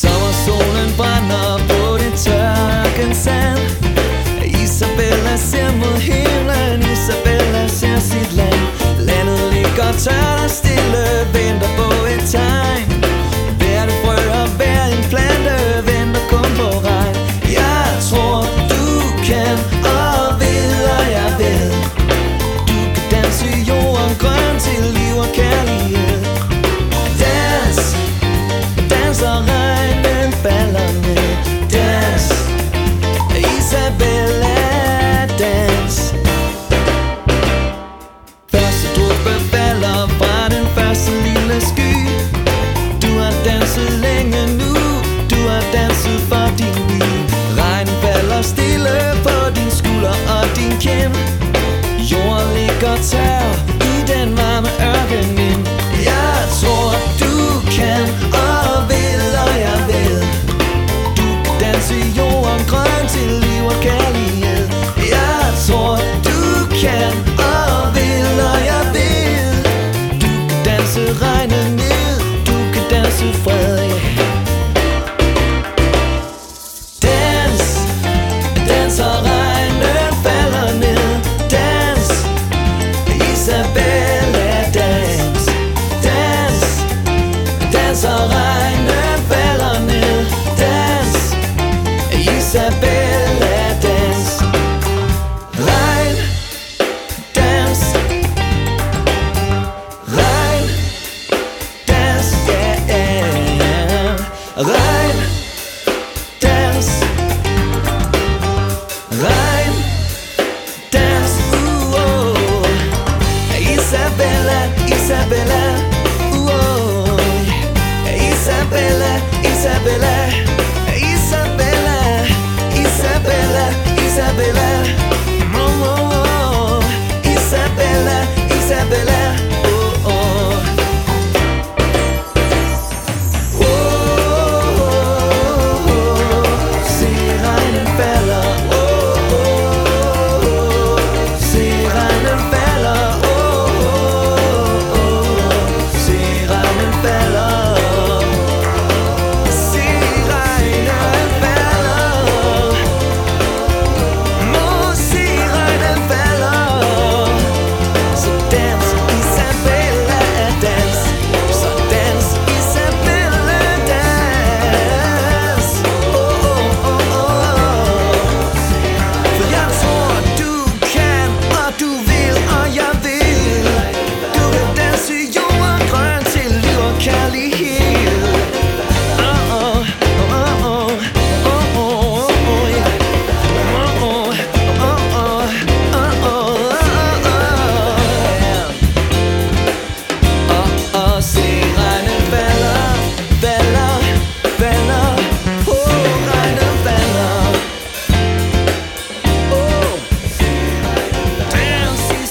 Sommersolen brænder på det tørken sand. Isabella ser mod himlen Isabella ser sit land. Landet ligger tørt og stille. mama again. Right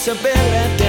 disability